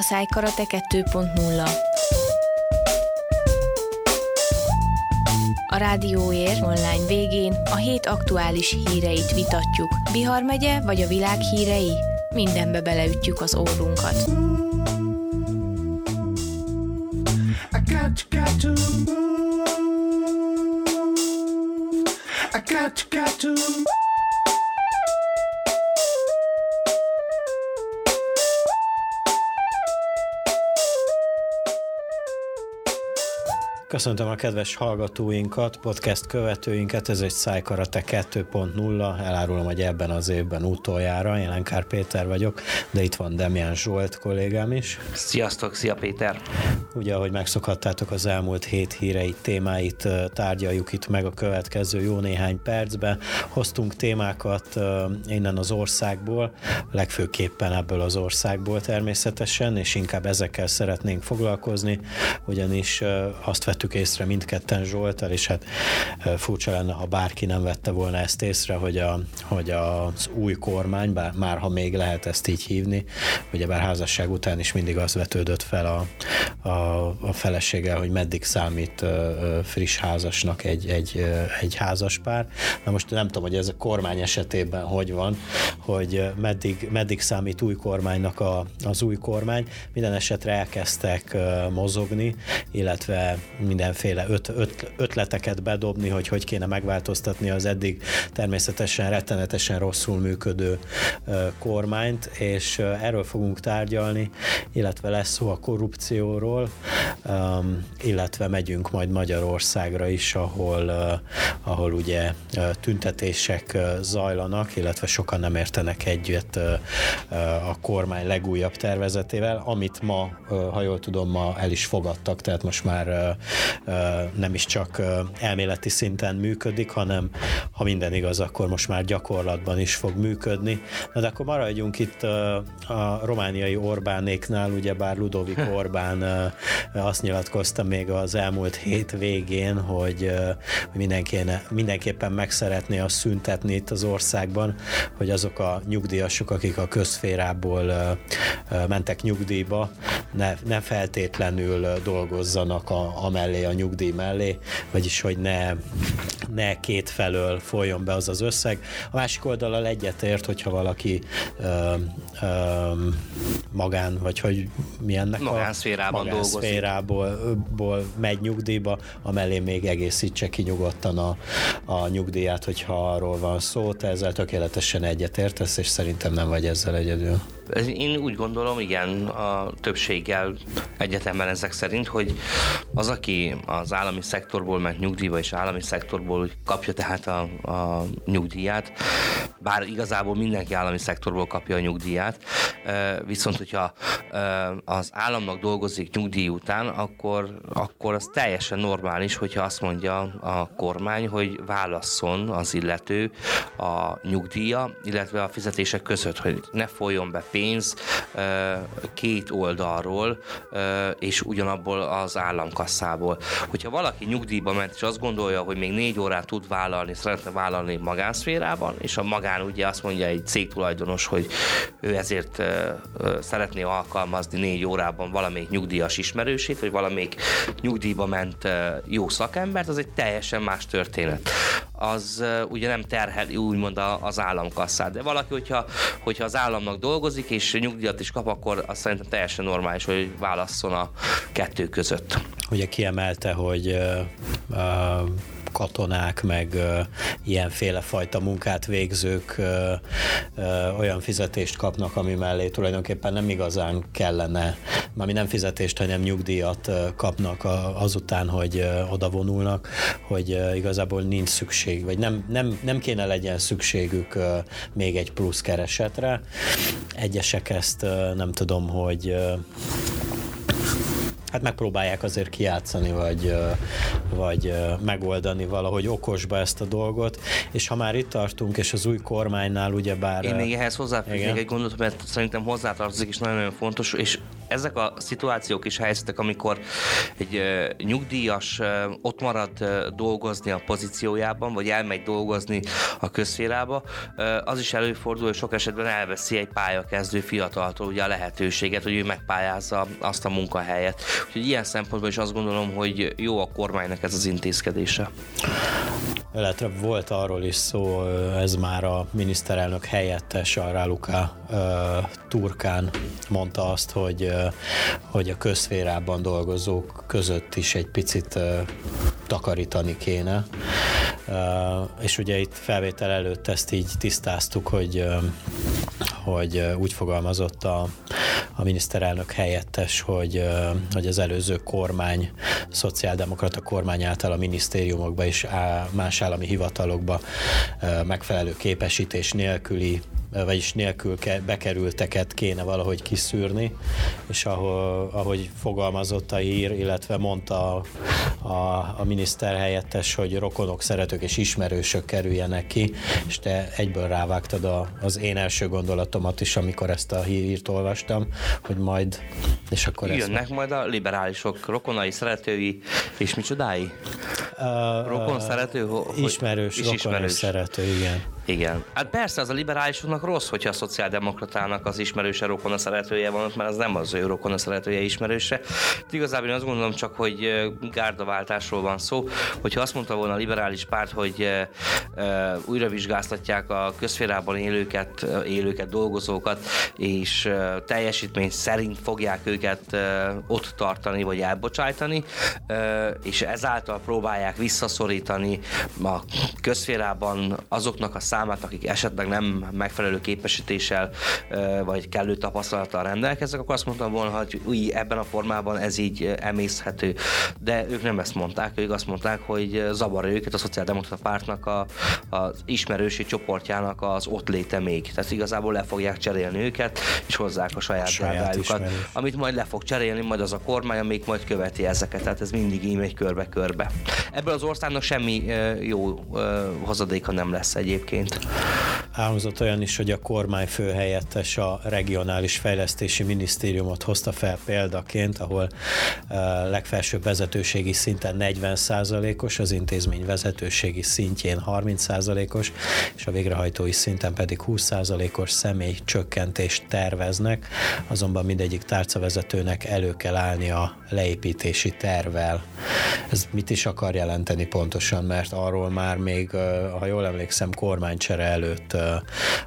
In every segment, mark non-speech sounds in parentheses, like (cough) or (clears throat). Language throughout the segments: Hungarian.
a Szájkarate 2.0. A Rádióér online végén a hét aktuális híreit vitatjuk. Bihar megye vagy a világ hírei? Mindenbe beleütjük az órunkat. Köszöntöm a kedves hallgatóinkat, podcast követőinket, ez egy Szájkarate 2.0, elárulom, hogy ebben az évben utoljára, én Lenkár Péter vagyok, de itt van Demián Zsolt kollégám is. Sziasztok, szia Péter! Ugye, ahogy megszokhattátok az elmúlt hét híreit, témáit tárgyaljuk itt meg a következő jó néhány percben. Hoztunk témákat innen az országból, legfőképpen ebből az országból természetesen, és inkább ezekkel szeretnénk foglalkozni, ugyanis azt vettük észre mindketten Zsoltal, és hát furcsa lenne, ha bárki nem vette volna ezt észre, hogy, a, hogy az új kormány, bár, már ha még lehet ezt így hívni, ugye bár házasság után is mindig az vetődött fel a, a, a feleséggel, hogy meddig számít friss házasnak egy, egy, egy házaspár. Na most nem tudom, hogy ez a kormány esetében hogy van, hogy meddig, meddig számít új kormánynak a, az új kormány. Minden esetre elkezdtek mozogni, illetve mindenféle öt, öt, ötleteket bedobni, hogy hogy kéne megváltoztatni az eddig természetesen rettenetesen rosszul működő kormányt, és erről fogunk tárgyalni, illetve lesz szó a korrupcióról, illetve megyünk majd Magyarországra is, ahol, ahol ugye tüntetések zajlanak, illetve sokan nem értenek együtt a kormány legújabb tervezetével, amit ma, ha jól tudom, ma el is fogadtak, tehát most már nem is csak elméleti szinten működik, hanem ha minden igaz, akkor most már gyakorlatban is fog működni. Na de akkor maradjunk itt a romániai Orbánéknál, ugyebár Ludovik Orbán azt nyilatkozta még az elmúlt hét végén, hogy mindenképpen meg szeretné azt szüntetni itt az országban, hogy azok a nyugdíjasok, akik a közférából mentek nyugdíjba, ne, ne feltétlenül dolgozzanak a, a mellé, a nyugdíj mellé, vagyis hogy ne, ne két felől folyjon be az az összeg. A másik oldalal egyetért, hogyha valaki ö, ö, magán, vagy hogy mi ennek magánszférában a magánszférából megy nyugdíjba, amellé még egészítse ki nyugodtan a, a nyugdíját, hogyha arról van szó. Te ezzel tökéletesen egyetértesz, és szerintem nem vagy ezzel egyedül. Én úgy gondolom, igen, a többséggel egyetemben ezek szerint, hogy az, aki az állami szektorból ment nyugdíjba, és állami szektorból kapja tehát a, a nyugdíjat, bár igazából mindenki állami szektorból kapja a nyugdíjat, viszont hogyha az államnak dolgozik nyugdíj után, akkor, akkor az teljesen normális, hogyha azt mondja a kormány, hogy válasszon az illető a nyugdíja, illetve a fizetések között, hogy ne folyjon be pénz, pénz két oldalról, és ugyanabból az államkasszából. Hogyha valaki nyugdíjba ment, és azt gondolja, hogy még négy órát tud vállalni, szeretne vállalni magánszférában, és a magán ugye azt mondja egy cégtulajdonos, hogy ő ezért szeretné alkalmazni négy órában valamelyik nyugdíjas ismerősét, vagy valamelyik nyugdíjba ment jó szakembert, az egy teljesen más történet. Az ugye nem terheli úgymond az államkasszát, de valaki, hogyha, hogyha az államnak dolgozik, és nyugdíjat is kap, akkor azt szerintem teljesen normális, hogy válasszon a kettő között. Ugye kiemelte, hogy uh, uh, katonák, meg ilyenféle fajta munkát végzők olyan fizetést kapnak, ami mellé tulajdonképpen nem igazán kellene, ami nem fizetést, hanem nyugdíjat kapnak azután, hogy oda hogy igazából nincs szükség, vagy nem, nem, nem kéne legyen szükségük még egy plusz keresetre. Egyesek ezt nem tudom, hogy hát megpróbálják azért kiátszani, vagy, vagy megoldani valahogy okosba ezt a dolgot, és ha már itt tartunk, és az új kormánynál ugyebár... Én még ehhez hozzáfűznék egy gondot, mert szerintem hozzátartozik, és nagyon-nagyon fontos, és ezek a szituációk és helyzetek, amikor egy nyugdíjas ott marad dolgozni a pozíciójában, vagy elmegy dolgozni a közférába, az is előfordul, hogy sok esetben elveszi egy pályakezdő fiataltól ugye a lehetőséget, hogy ő megpályázza azt a munkahelyet. Úgyhogy ilyen szempontból is azt gondolom, hogy jó a kormánynak ez az intézkedése. Illetve volt arról is szó, ez már a miniszterelnök helyettes, a Ráluka Turkán mondta azt, hogy, hogy a közférában dolgozók között is egy picit takarítani kéne. És ugye itt felvétel előtt ezt így tisztáztuk, hogy hogy úgy fogalmazott a, a miniszterelnök helyettes, hogy, hogy az előző kormány, szociáldemokrata kormány által a minisztériumokba és más állami hivatalokba megfelelő képesítés nélküli vagyis nélkül bekerülteket kéne valahogy kiszűrni, és ahol, ahogy fogalmazott a hír, illetve mondta a, a, a miniszter helyettes, hogy rokonok, szeretők és ismerősök kerüljenek ki, és te egyből rávágtad a, az én első gondolatomat is, amikor ezt a hírt olvastam, hogy majd, és akkor Jönnek ezt... majd a liberálisok, rokonai, szeretői, és micsodái? Rokon, szerető? Ismerős, rokon ismerős. szerető, igen. Igen. Hát persze, az a liberálisoknak rossz, hogyha a szociáldemokratának az ismerőse rokona szeretője van, mert az nem az ő rokona szeretője ismerőse. De igazából én azt gondolom csak, hogy gárdaváltásról van szó. Hogyha azt mondta volna a liberális párt, hogy újra vizsgáztatják a közférában élőket, élőket, dolgozókat, és teljesítmény szerint fogják őket ott tartani, vagy elbocsájtani, és ezáltal próbálják visszaszorítani a közférában azoknak a számát, akik esetleg nem megfelelő képesítéssel vagy kellő tapasztalattal rendelkeznek, akkor azt mondtam volna, hogy új, ebben a formában ez így emészhető. De ők nem ezt mondták, ők azt mondták, hogy zavarja őket a Szociáldemokrata Pártnak a, az ismerősi csoportjának az ott léte még. Tehát igazából le fogják cserélni őket, és hozzák a saját, saját amit majd le fog cserélni majd az a kormány, amelyik majd követi ezeket. Tehát ez mindig így megy körbe-körbe. Ebből az országnak semmi jó hozadéka nem lesz egyébként egyébként. Elhangzott olyan is, hogy a kormány főhelyettes a regionális fejlesztési minisztériumot hozta fel példaként, ahol uh, legfelsőbb vezetőségi szinten 40%-os, az intézmény vezetőségi szintjén 30%-os, és a végrehajtói szinten pedig 20%-os személy csökkentést terveznek, azonban mindegyik tárcavezetőnek elő kell állni a leépítési tervvel. Ez mit is akar jelenteni pontosan, mert arról már még, ha jól emlékszem, kormány kormánycsere előtt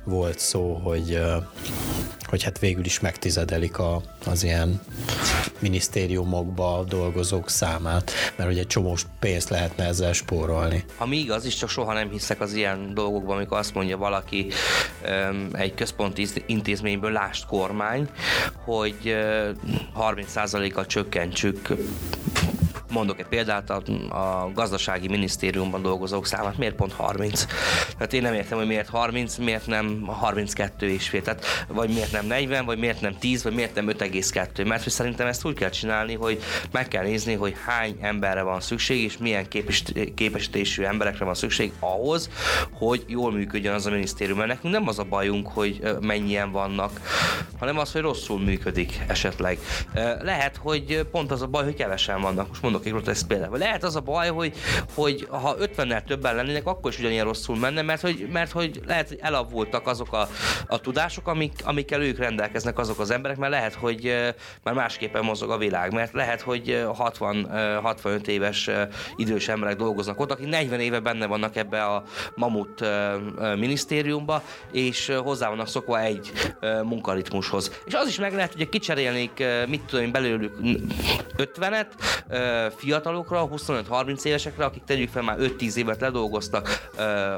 volt szó, hogy, hogy hát végül is megtizedelik a, az ilyen minisztériumokba dolgozók számát, mert ugye egy csomó pénzt lehetne ezzel spórolni. Ami igaz, is csak soha nem hiszek az ilyen dolgokban, amikor azt mondja valaki egy központi intézményből, lást kormány, hogy 30%-kal csökkentsük mondok egy példát, a, a gazdasági minisztériumban dolgozók számát, miért pont 30? Tehát én nem értem, hogy miért 30, miért nem 32 és fél, tehát vagy miért nem 40, vagy miért nem 10, vagy miért nem 5,2, mert hogy szerintem ezt úgy kell csinálni, hogy meg kell nézni, hogy hány emberre van szükség, és milyen képes, képesítésű emberekre van szükség ahhoz, hogy jól működjön az a minisztérium. Mert nekünk nem az a bajunk, hogy mennyien vannak, hanem az, hogy rosszul működik esetleg. Lehet, hogy pont az a baj, hogy kevesen vannak. Most mondok egy groteszk példával. Lehet az a baj, hogy, hogy ha 50-nel többen lennének, akkor is ugyanilyen rosszul menne, mert hogy, mert hogy lehet, hogy elavultak azok a, a tudások, amik, amikkel ők rendelkeznek azok az emberek, mert lehet, hogy már másképpen mozog a világ, mert lehet, hogy 60-65 éves idős emberek dolgoznak ott, akik 40 éve benne vannak ebbe a mamut minisztériumba, és hozzá vannak szokva egy munkaritmushoz. És az is meg lehet, hogy kicserélnék, mit tudom én, belőlük 50-et, fiatalokra, 25-30 évesekre, akik tegyük fel már 5-10 évet ledolgoztak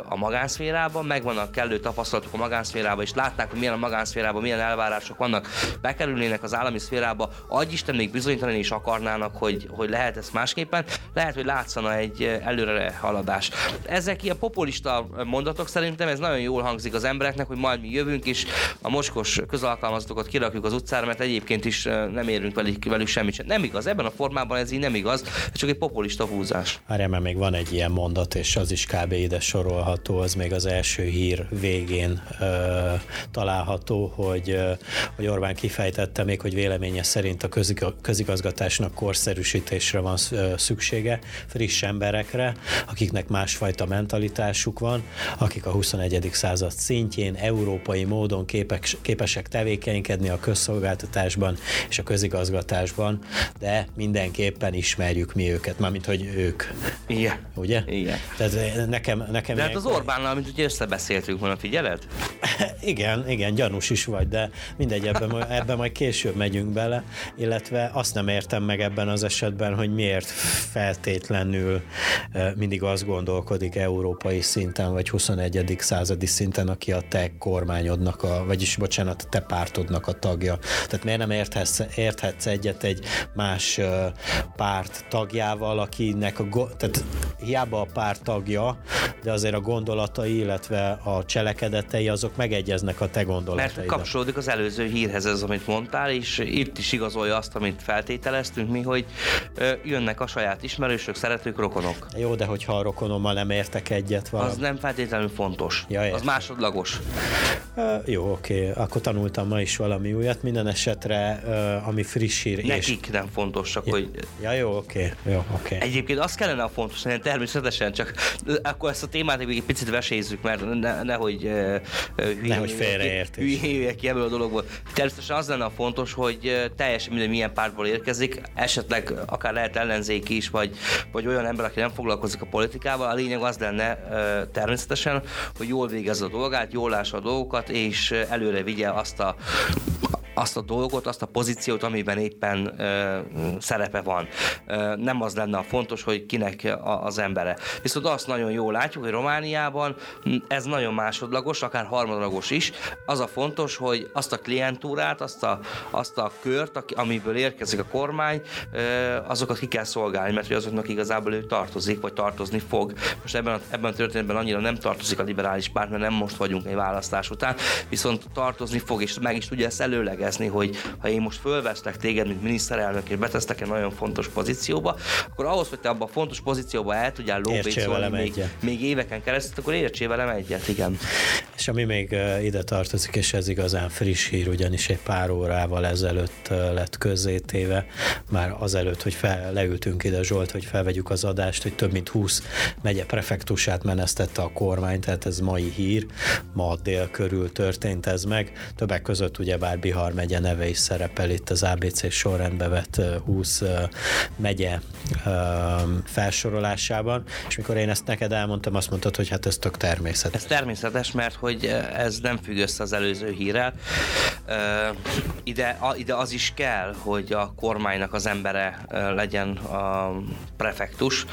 a magánszférában, megvan a kellő tapasztalatuk a magánszférában, és látták, hogy milyen a magánszférában, milyen elvárások vannak, bekerülnének az állami szférába, adj Isten még bizonyítani is akarnának, hogy, hogy lehet ez másképpen, lehet, hogy látszana egy előre haladás. Ezek ilyen populista mondatok szerintem ez nagyon jól hangzik az embereknek, hogy majd mi jövünk, és a mocskos közalkalmazatokat kirakjuk az utcára, mert egyébként is nem érünk velük, velük semmit sem. Nem igaz, ebben a formában ez így nem igaz, igaz, csak egy populista húzás. Várjál, mert még van egy ilyen mondat, és az is kb. ide sorolható, az még az első hír végén ö, található, hogy, ö, hogy Orbán kifejtette még, hogy véleménye szerint a közigazgatásnak korszerűsítésre van szüksége, friss emberekre, akiknek másfajta mentalitásuk van, akik a 21. század szintjén európai módon képes, képesek tevékenykedni a közszolgáltatásban és a közigazgatásban, de mindenképpen ismerjük mi őket, mármint hogy ők. Igen. Ugye? Igen. Tehát nekem, nekem de hát az Orbánnal, mint hogy összebeszéltük volna, figyeled? (laughs) igen, igen, gyanús is vagy, de mindegy, ebben, ebben majd később megyünk bele, illetve azt nem értem meg ebben az esetben, hogy miért feltétlenül mindig azt gondolkodik európai szinten, vagy 21. századi szinten, aki a te kormányodnak, a, vagyis bocsánat, a te pártodnak a tagja. Tehát miért nem érthetsz, érthetsz egyet egy más párt tagjával, akinek a, tehát hiába a párt tagja, de azért a gondolatai, illetve a cselekedetei azok megegyeznek a te gondolataidnak. Mert kapcsolódik az előző hírhez ez, amit mondtál, és itt is igazolja azt, amit feltételeztünk mi, hogy jönnek a saját ismerősök, szeretők, rokonok. Jó, de hogyha a rokonommal nem értek egyet valami. Az nem feltétlenül fontos. Ja, az másodlagos. Uh, jó, oké, okay. akkor tanultam ma is valami újat. Minden esetre, uh, ami friss hír. Nekik és... nem fontos, csak ja, hogy... Ja, jó, oké. Okay. Jó, okay. Egyébként az kellene a fontos, hogy természetesen, csak akkor ezt a témát egy picit vesézzük, mert ne, nehogy uh, hülye, nehogy félreértés. Hülye ki ebből a dologból. Természetesen az lenne a fontos, hogy teljesen minden milyen pártból érkezik, esetleg akár lehet ellenzék is, vagy, vagy olyan ember, aki nem foglalkozik a politikával. A lényeg az lenne természetesen, hogy jól végezze a dolgát, jól lássa a dolgokat, és előre vigye azt a azt a dolgot, azt a pozíciót, amiben éppen ö, szerepe van. Ö, nem az lenne a fontos, hogy kinek a, az embere. Viszont azt nagyon jól látjuk, hogy Romániában ez nagyon másodlagos, akár harmadlagos is. Az a fontos, hogy azt a klientúrát, azt a, azt a kört, amiből érkezik a kormány, ö, azokat ki kell szolgálni, mert hogy azoknak igazából ő tartozik, vagy tartozni fog. Most ebben a, ebben a történetben annyira nem tartozik a liberális párt, mert nem most vagyunk egy választás után, viszont tartozni fog, és meg is tudja ezt előleg leszögezni, hogy ha én most fölvesztek téged, mint miniszterelnök, és betesztek egy nagyon fontos pozícióba, akkor ahhoz, hogy te abban a fontos pozícióba el tudjál lóbécolni még, még, éveken keresztül, akkor értsél velem egyet, igen. És ami még ide tartozik, és ez igazán friss hír, ugyanis egy pár órával ezelőtt lett közzétéve, már azelőtt, hogy fel, leültünk ide Zsolt, hogy felvegyük az adást, hogy több mint 20 megye prefektusát menesztette a kormány, tehát ez mai hír, ma dél körül történt ez meg, többek között ugye bár Bihar megye neve is szerepel itt az ABC sorrendbe vett 20 megye felsorolásában, és mikor én ezt neked elmondtam, azt mondtad, hogy hát ez tök természetes. Ez természetes, mert hogy ez nem függ össze az előző hírrel. Ide, ide az is kell, hogy a kormánynak az embere legyen a prefektus,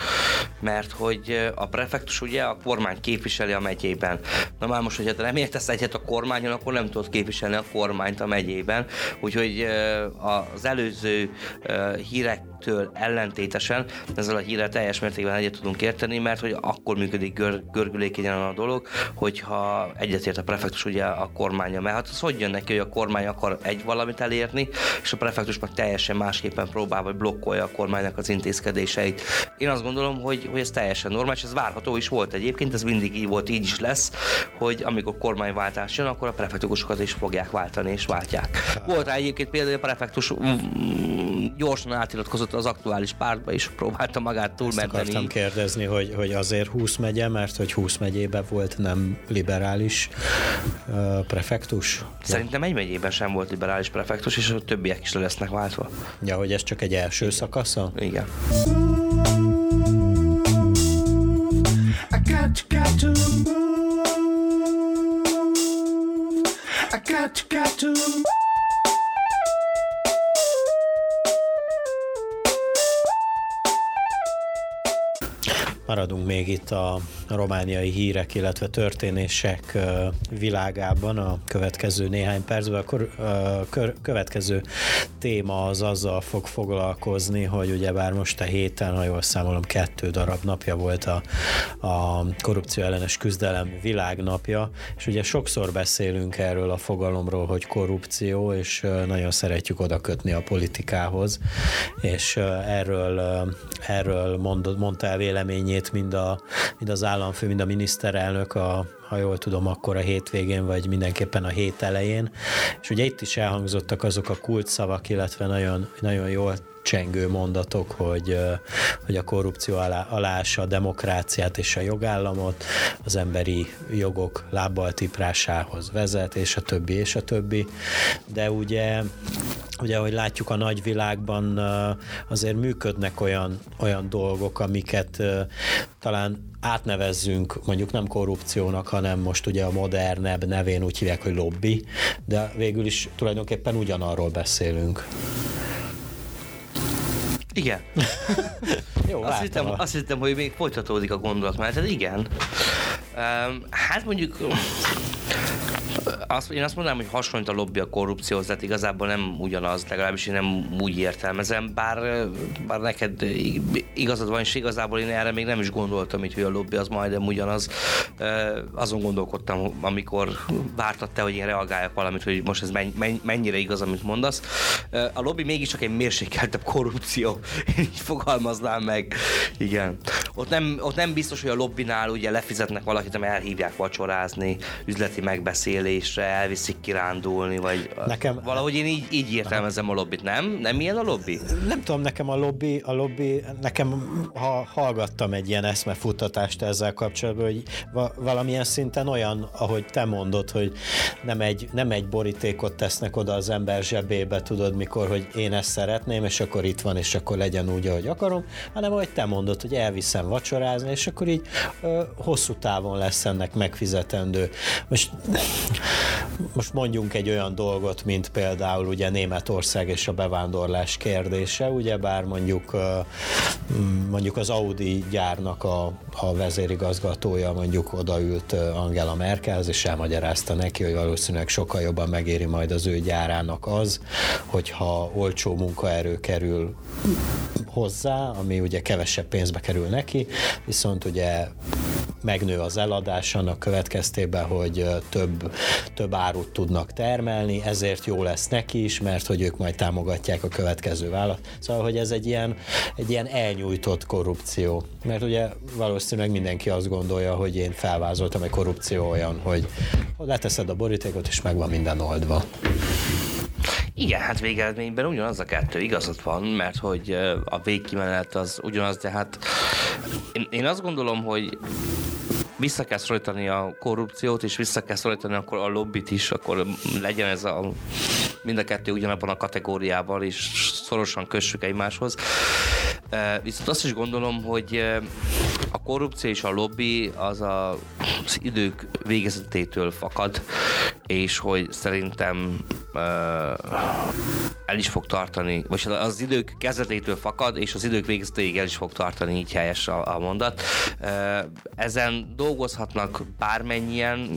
mert hogy a prefektus ugye a kormány képviseli a megyében. Na már most, hogyha te nem értesz egyet a kormányon, akkor nem tudod képviselni a kormányt a megyében úgyhogy az előző hírek től ellentétesen ezzel a hírrel teljes mértékben egyet tudunk érteni, mert hogy akkor működik gör, görgülékenyen a dolog, hogyha egyetért a prefektus ugye a kormánya. Mert hát az hogy jön neki, hogy a kormány akar egy valamit elérni, és a prefektus meg teljesen másképpen próbál, vagy blokkolja a kormánynak az intézkedéseit. Én azt gondolom, hogy, hogy ez teljesen normális, ez várható is volt egyébként, ez mindig így volt, így is lesz, hogy amikor kormányváltás jön, akkor a prefektusokat is fogják váltani, és váltják. Volt rá egyébként például a prefektus gyorsan átiratkozott az aktuális pártba, és próbálta magát túlmenteni. Ezt akartam kérdezni, hogy, hogy azért 20 megye, mert hogy 20 megyében volt nem liberális uh, prefektus? Szerintem egy megyében sem volt liberális prefektus, és a többiek is le lesznek váltva. Ja, hogy ez csak egy első Igen. szakasza? Igen. I got, got to Maradunk még itt a romániai hírek, illetve történések világában a következő néhány percben. Akkor következő téma az azzal fog foglalkozni, hogy ugyebár most a héten, ha jól számolom, kettő darab napja volt a, a korrupció ellenes küzdelem világnapja, és ugye sokszor beszélünk erről a fogalomról, hogy korrupció, és nagyon szeretjük oda kötni a politikához, és erről, erről mond, mondta el véleményét mind, a, mind az államfő, mind a miniszterelnök a, ha jól tudom, akkor a hétvégén, vagy mindenképpen a hét elején. És ugye itt is elhangzottak azok a kulcsszavak, illetve nagyon, nagyon jól csengő mondatok, hogy, hogy a korrupció alá, alása a demokráciát és a jogállamot, az emberi jogok lábbal tiprásához vezet, és a többi, és a többi. De ugye, ugye ahogy látjuk a nagyvilágban azért működnek olyan, olyan dolgok, amiket talán átnevezzünk mondjuk nem korrupciónak, hanem most ugye a modernebb nevén úgy hívják, hogy lobby, de végül is tulajdonképpen ugyanarról beszélünk. Igen. (laughs) Jó, azt, hittem, azt hittem, hogy még folytatódik a gondolat, mert hát igen. Um, hát mondjuk azt, én azt mondanám, hogy hasonlít a lobby a korrupcióhoz, tehát igazából nem ugyanaz, legalábbis én nem úgy értelmezem, bár, bár neked igazad van, és igazából én erre még nem is gondoltam, hogy a lobby az majdnem ugyanaz. Azon gondolkodtam, amikor vártad te, hogy én reagáljak valamit, hogy most ez mennyire igaz, amit mondasz. A lobby mégiscsak egy mérsékeltebb korrupció, én (laughs) így fogalmaznám meg. Igen. Ott nem, ott nem biztos, hogy a lobbinál ugye lefizetnek valakit, ami elhívják vacsorázni, üzleti megbeszélésre, este elviszik kirándulni, vagy nekem, valahogy én így, így értelmezem a lobbit, nem? Nem ilyen a lobby? Nem tudom, nekem a lobby, a lobby nekem ha hallgattam egy ilyen eszmefuttatást ezzel kapcsolatban, hogy valamilyen szinten olyan, ahogy te mondod, hogy nem egy, nem egy borítékot tesznek oda az ember zsebébe, tudod mikor, hogy én ezt szeretném, és akkor itt van, és akkor legyen úgy, ahogy akarom, hanem ahogy te mondod, hogy elviszem vacsorázni, és akkor így ö, hosszú távon lesz ennek megfizetendő. Most most mondjunk egy olyan dolgot, mint például ugye Németország és a bevándorlás kérdése, ugye bár mondjuk mondjuk az Audi gyárnak a, a vezérigazgatója mondjuk odaült Angela Merkelhez, és elmagyarázta neki, hogy valószínűleg sokkal jobban megéri majd az ő gyárának az, hogyha olcsó munkaerő kerül hozzá, ami ugye kevesebb pénzbe kerül neki, viszont ugye megnő az eladás annak következtében, hogy több, több árut tudnak termelni, ezért jó lesz neki is, mert hogy ők majd támogatják a következő vállalat. Szóval, hogy ez egy ilyen, egy ilyen elnyújtott korrupció. Mert ugye valószínűleg mindenki azt gondolja, hogy én felvázoltam egy korrupció olyan, hogy leteszed a borítékot, és meg van minden oldva. Igen, hát végeredményben ugyanaz a kettő, igazad van, mert hogy a végkimenet az ugyanaz, de hát én, én azt gondolom, hogy vissza kell szorítani a korrupciót, és vissza kell szorítani akkor a lobbit is, akkor legyen ez a mind a kettő ugyanabban a kategóriában, és szorosan kössük egymáshoz. Viszont azt is gondolom, hogy a korrupció és a lobby az a, az idők végezetétől fakad, és hogy szerintem el is fog tartani, vagy az idők kezdetétől fakad, és az idők végzetéig el is fog tartani, így helyes a, a mondat. Ezen dolgozhatnak bármennyien,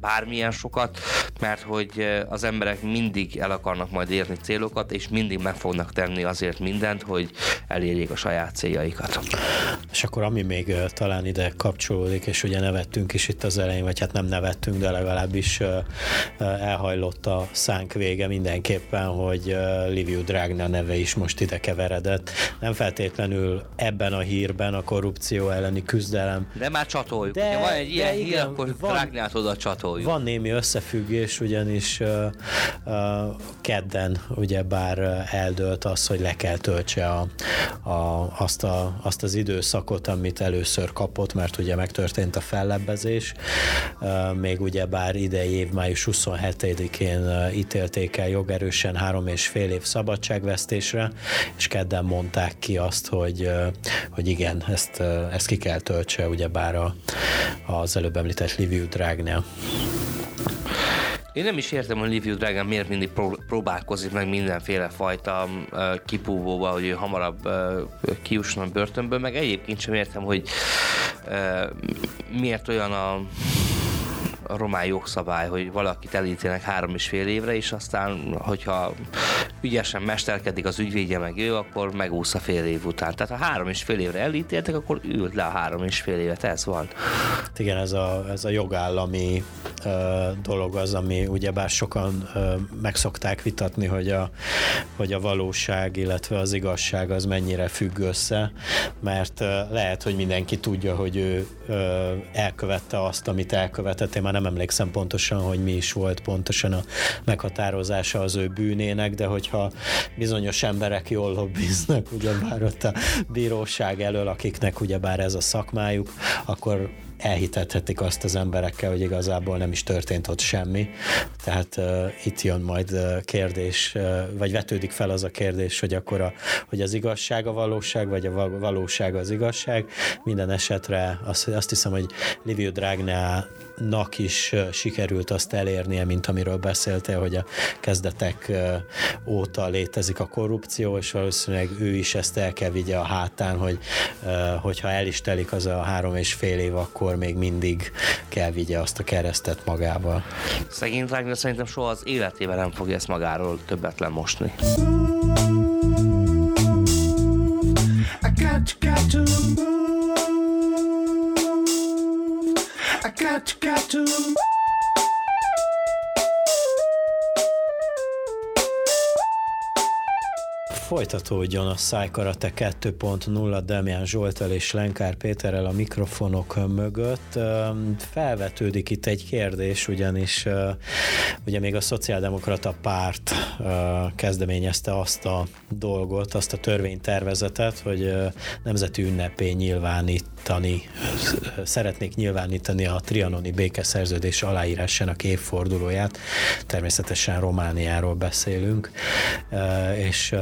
bármilyen sokat, mert hogy az emberek mindig el akarnak majd érni célokat, és mindig meg fognak tenni azért mindent, hogy elérjék a saját céljaikat. És akkor ami még talán ide kapcsolódik, és ugye nevettünk is itt az elején, vagy hát nem nevettünk, de legalábbis elhajlott a szánk vége mindenképpen, hogy Liviu Dragna neve is most ide keveredett. Nem feltétlenül ebben a hírben a korrupció elleni küzdelem. De már csatoljuk. De, van egy ilyen igen, hír, akkor van, Dragnát oda csatoljuk. Van némi összefüggés, ugyanis uh, uh, kedden ugye bár eldőlt az, hogy le kell töltse a, a, azt, a, azt az időszakot, amit először kapott, mert ugye megtörtént a fellebbezés. Még ugye bár idei év május 27-én ítélték el jogerősen három és fél év szabadságvesztésre, és kedden mondták ki azt, hogy, hogy igen, ezt, ezt ki kell töltse, ugyebár a, az előbb említett Liviu Dragnea. Én nem is értem, hogy Liviu Dragon miért mindig próbálkozik meg mindenféle fajta uh, kipúvóba, hogy ő hamarabb uh, kiusson a börtönből, meg egyébként sem értem, hogy miért olyan a a román jogszabály, hogy valakit elítélnek három és fél évre, és aztán, hogyha ügyesen mesterkedik az ügyvédje meg ő, akkor megúsz a fél év után. Tehát ha három és fél évre elítéltek, akkor ült le a három és fél évet, ez van. Igen, ez a, ez a jogállami uh, dolog az, ami ugyebár sokan uh, megszokták vitatni, hogy a, hogy a valóság, illetve az igazság az mennyire függ össze, mert uh, lehet, hogy mindenki tudja, hogy ő uh, elkövette azt, amit elkövetett. Én már nem emlékszem pontosan, hogy mi is volt pontosan a meghatározása az ő bűnének, de hogyha bizonyos emberek jól lobbiznak, ugyebár ott a bíróság elől, akiknek ugyebár ez a szakmájuk, akkor elhitethetik azt az emberekkel, hogy igazából nem is történt ott semmi. Tehát uh, itt jön majd uh, kérdés, uh, vagy vetődik fel az a kérdés, hogy akkor a, hogy az igazság a valóság, vagy a valóság az igazság. Minden esetre azt, azt hiszem, hogy Liviu Dragnea nak is sikerült azt elérnie, mint amiről beszélte, hogy a kezdetek óta létezik a korrupció, és valószínűleg ő is ezt el kell vigye a hátán, hogy hogyha el is telik az a három és fél év, akkor még mindig kell vigye azt a keresztet magával. Szegény Wagner szerintem soha az életében nem fogja ezt magáról többet lemosni. I got, got to move. got, got to. Folytatódjon a Szájkarate 2.0 Demián Zsoltal és Lenkár Péterrel a mikrofonok mögött. Felvetődik itt egy kérdés, ugyanis ugye még a Szociáldemokrata Párt kezdeményezte azt a dolgot, azt a törvénytervezetet, hogy nemzeti ünnepé nyilvánítani, szeretnék nyilvánítani a trianoni békeszerződés aláírásának évfordulóját. Természetesen Romániáról beszélünk, és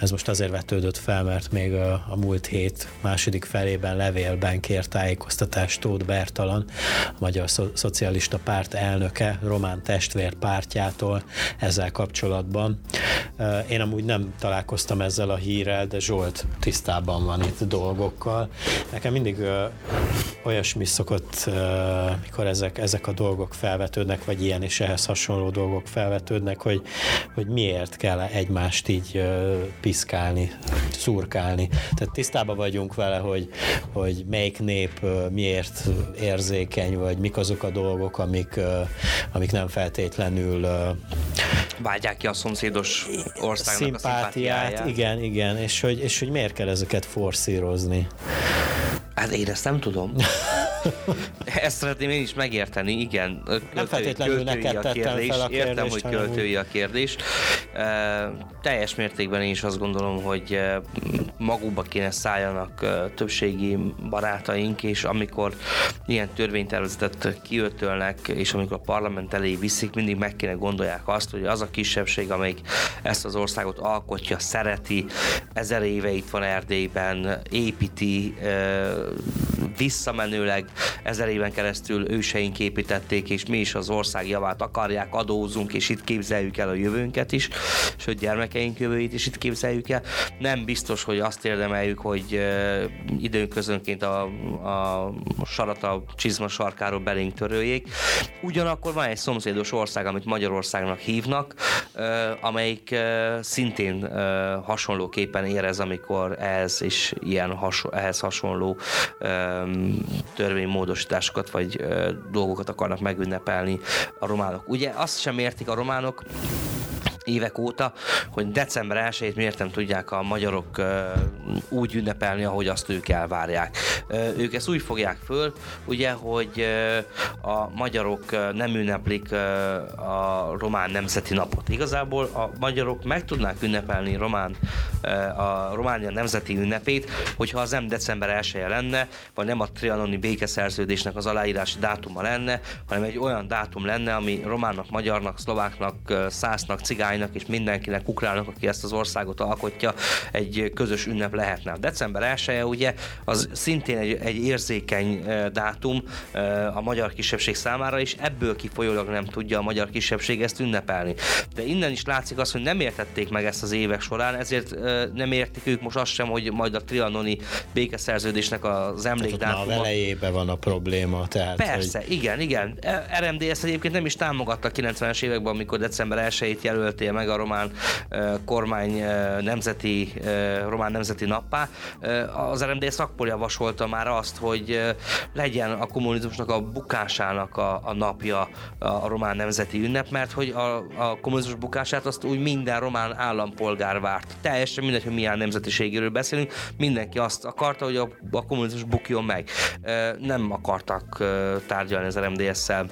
ez most azért vetődött fel, mert még a, a múlt hét második felében levélben kért tájékoztatást Tóth Bertalan, a Magyar Szo- Szocialista Párt elnöke, román testvér pártjától ezzel kapcsolatban. Én amúgy nem találkoztam ezzel a hírrel, de Zsolt tisztában van itt dolgokkal. Nekem mindig olyasmi szokott, mikor ezek, ezek a dolgok felvetődnek, vagy ilyen és ehhez hasonló dolgok felvetődnek, hogy, hogy miért kell egymást így piszkálni, szurkálni. Tehát tisztában vagyunk vele, hogy, hogy melyik nép miért érzékeny, vagy mik azok a dolgok, amik, amik nem feltétlenül vágyják ki a szomszédos országnak szimpátiát, a szimpátiáját. Igen, igen, és hogy, és hogy miért kell ezeket forszírozni. Hát én ezt nem tudom. (laughs) ezt szeretném én is megérteni, igen. Költői, nem feltétlenül neked a kérdés. Fel a kérdés. Értem, hogy költői a kérdés. Teljes mértékben én is azt gondolom, hogy uh, magukba kéne szálljanak uh, többségi barátaink, és amikor ilyen törvénytervezetet kiötölnek, és amikor a parlament elé viszik, mindig meg kéne gondolják azt, hogy az a kisebbség, amelyik ezt az országot alkotja, szereti, ezer éve itt van Erdélyben, építi, visszamenőleg ezer éven keresztül őseink építették, és mi is az ország javát akarják, adózunk, és itt képzeljük el a jövőnket is, és hogy gyermekeink jövőjét is itt képzeljük el. Nem biztos, hogy azt érdemeljük, hogy időközönként a, a sarata csizma sarkáról belénk töröljék. Ugyanakkor van egy szomszédos ország, amit Magyarországnak hívnak, amelyik szintén hasonlóképpen érez, amikor ez és ilyen haso- ehhez hasonló törvénymódosításokat vagy dolgokat akarnak megünnepelni a románok. Ugye azt sem értik a románok, évek óta, hogy december 1-ét miért nem tudják a magyarok úgy ünnepelni, ahogy azt ők elvárják. Ők ezt úgy fogják föl, ugye, hogy a magyarok nem ünneplik a román nemzeti napot. Igazából a magyarok meg tudnák ünnepelni román, a Románia nemzeti ünnepét, hogyha az nem december 1 -e lenne, vagy nem a trianoni békeszerződésnek az aláírási dátuma lenne, hanem egy olyan dátum lenne, ami románnak, magyarnak, szlováknak, szásznak, cigány kormánynak és mindenkinek, ukránnak, aki ezt az országot alkotja, egy közös ünnep lehetne. A december 1 ugye az szintén egy, egy érzékeny dátum a magyar kisebbség számára, és ebből kifolyólag nem tudja a magyar kisebbség ezt ünnepelni. De innen is látszik az, hogy nem értették meg ezt az évek során, ezért nem értik ők most azt sem, hogy majd a trianoni békeszerződésnek az emlékdátuma. A elejében van a probléma. Tehát, Persze, hogy... igen, igen. E, RMD ezt egyébként nem is támogatta a 90-es években, amikor december 1-ét jelöltél meg a román kormány nemzeti, román nemzeti nappá. Az RMD akkor javasolta már azt, hogy legyen a kommunizmusnak a bukásának a, a napja a román nemzeti ünnep, mert hogy a, a kommunizmus bukását azt úgy minden román állampolgár várt. Teljesen mindegy, hogy milyen nemzetiségéről beszélünk, mindenki azt akarta, hogy a, a kommunizmus bukjon meg. Nem akartak tárgyalni az RMDS-szel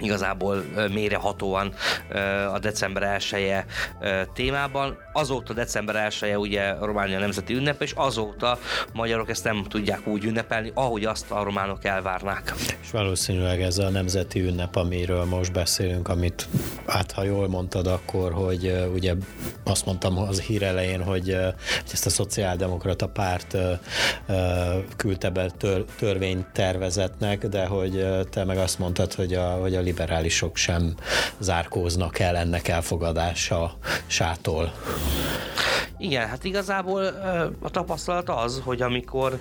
igazából mérehatóan a december 1 témában. Azóta december 1 ugye Románia nemzeti ünnep, és azóta magyarok ezt nem tudják úgy ünnepelni, ahogy azt a románok elvárnák. És valószínűleg ez a nemzeti ünnep, amiről most beszélünk, amit hát ha jól mondtad akkor, hogy ugye azt mondtam az hír elején, hogy, hogy ezt a szociáldemokrata párt küldte be tör, törvénytervezetnek, de hogy te meg azt mondtad, hogy a, hogy a liberálisok sem zárkóznak el ennek elfogadása sától. Igen, hát igazából a tapasztalat az, hogy amikor